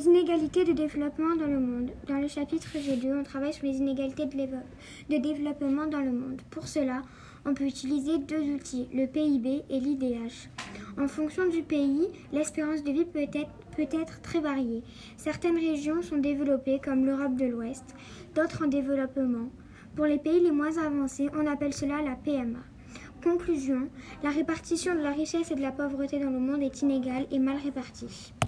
Les inégalités de développement dans le monde. Dans le chapitre G2, on travaille sur les inégalités de, développement dans le monde. Pour cela, on peut utiliser deux outils, le PIB et l'IDH. En fonction du pays, l'espérance de vie peut être très variée. Certaines régions sont développées comme l'Europe de l'Ouest, d'autres en développement. Pour les pays les moins avancés, on appelle cela la PMA. Conclusion, la répartition de la richesse et de la pauvreté dans le monde est inégale et mal répartie.